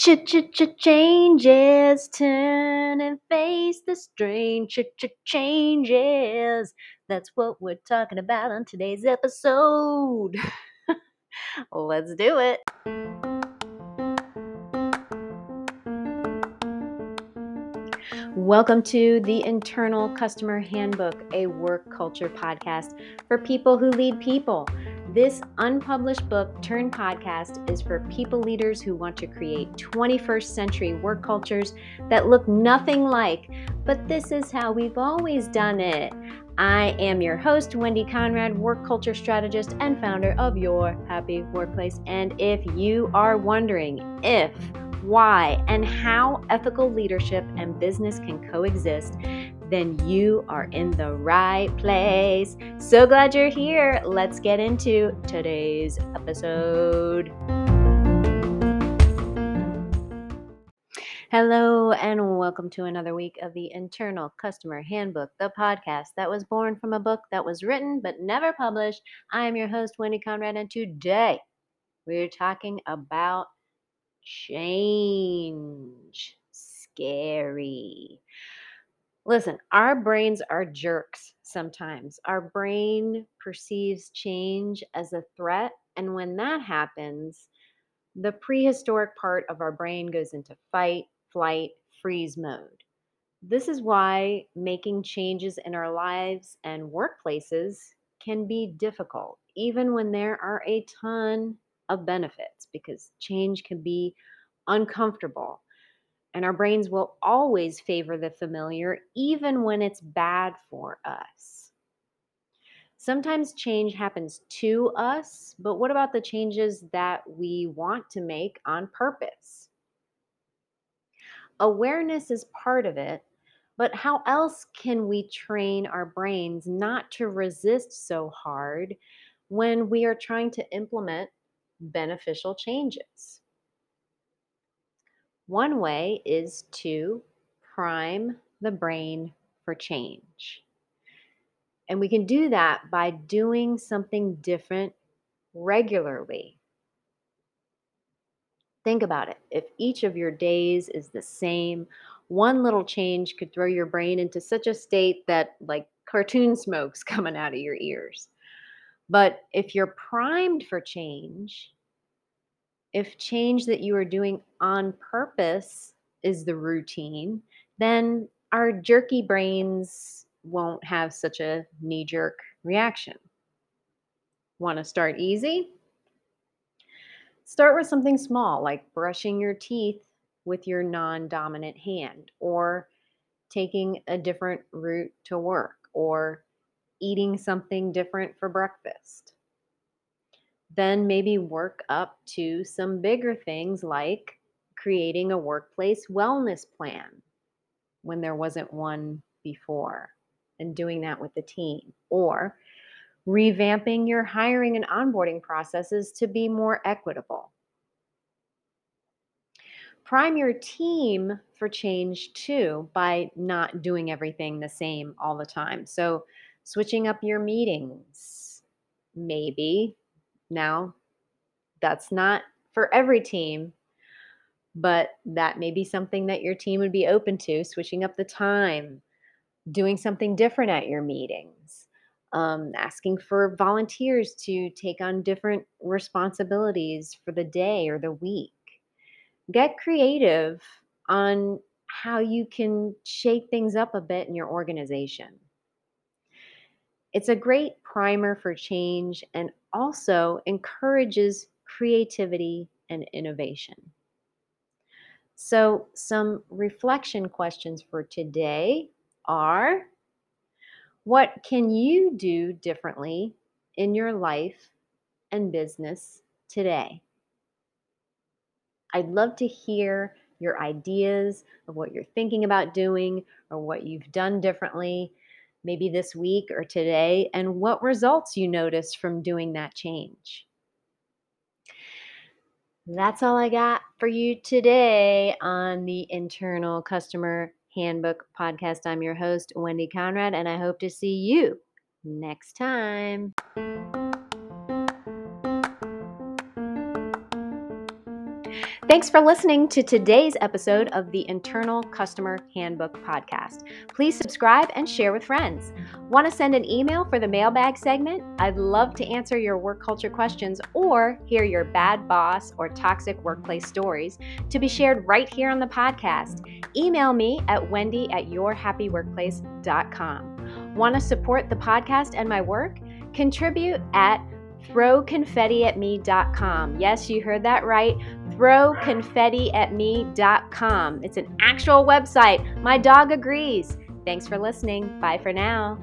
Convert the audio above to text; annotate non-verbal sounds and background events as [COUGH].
Ch-ch-ch-changes, turn and face the strange ch-ch-changes. That's what we're talking about on today's episode. [LAUGHS] Let's do it. Welcome to the Internal Customer Handbook, a work culture podcast for people who lead people. This unpublished book turned podcast is for people leaders who want to create 21st century work cultures that look nothing like, but this is how we've always done it. I am your host, Wendy Conrad, work culture strategist and founder of Your Happy Workplace. And if you are wondering if, why, and how ethical leadership and business can coexist, then you are in the right place. So glad you're here. Let's get into today's episode. Hello, and welcome to another week of the Internal Customer Handbook, the podcast that was born from a book that was written but never published. I am your host, Wendy Conrad, and today we're talking about change. Scary. Listen, our brains are jerks sometimes. Our brain perceives change as a threat. And when that happens, the prehistoric part of our brain goes into fight, flight, freeze mode. This is why making changes in our lives and workplaces can be difficult, even when there are a ton of benefits, because change can be uncomfortable and our brains will always favor the familiar, even when it's bad for us. Sometimes change happens to us, but what about the changes that we want to make on purpose? Awareness is part of it, but how else can we train our brains not to resist so hard when we are trying to implement beneficial changes? One way is to prime the brain for change. And we can do that by doing something different regularly. Think about it. If each of your days is the same, one little change could throw your brain into such a state that, like, cartoon smoke's [LAUGHS] coming out of your ears. But if you're primed for change, if change that you are doing on purpose is the routine, then our jerky brains won't have such a knee jerk reaction. Want to start easy? Start with something small like brushing your teeth with your non dominant hand, or taking a different route to work, or eating something different for breakfast then maybe work up to some bigger things like creating a workplace wellness plan when there wasn't one before and doing that with the team or revamping your hiring and onboarding processes to be more equitable. Prime your team for change too by not doing everything the same all the time. So, switching up your meetings, maybe now, that's not for every team, but that may be something that your team would be open to switching up the time, doing something different at your meetings, um, asking for volunteers to take on different responsibilities for the day or the week. Get creative on how you can shake things up a bit in your organization. It's a great primer for change and also encourages creativity and innovation. So, some reflection questions for today are What can you do differently in your life and business today? I'd love to hear your ideas of what you're thinking about doing or what you've done differently maybe this week or today, and what results you notice from doing that change. That's all I got for you today on the Internal Customer Handbook podcast. I'm your host, Wendy Conrad, and I hope to see you next time. Thanks for listening to today's episode of the Internal Customer Handbook Podcast. Please subscribe and share with friends. Want to send an email for the mailbag segment? I'd love to answer your work culture questions or hear your bad boss or toxic workplace stories to be shared right here on the podcast. Email me at wendy at yourhappyworkplace.com. Want to support the podcast and my work? Contribute at throwconfettiatme.com. Yes, you heard that right. Throwconfettiatme.com. It's an actual website. My dog agrees. Thanks for listening. Bye for now.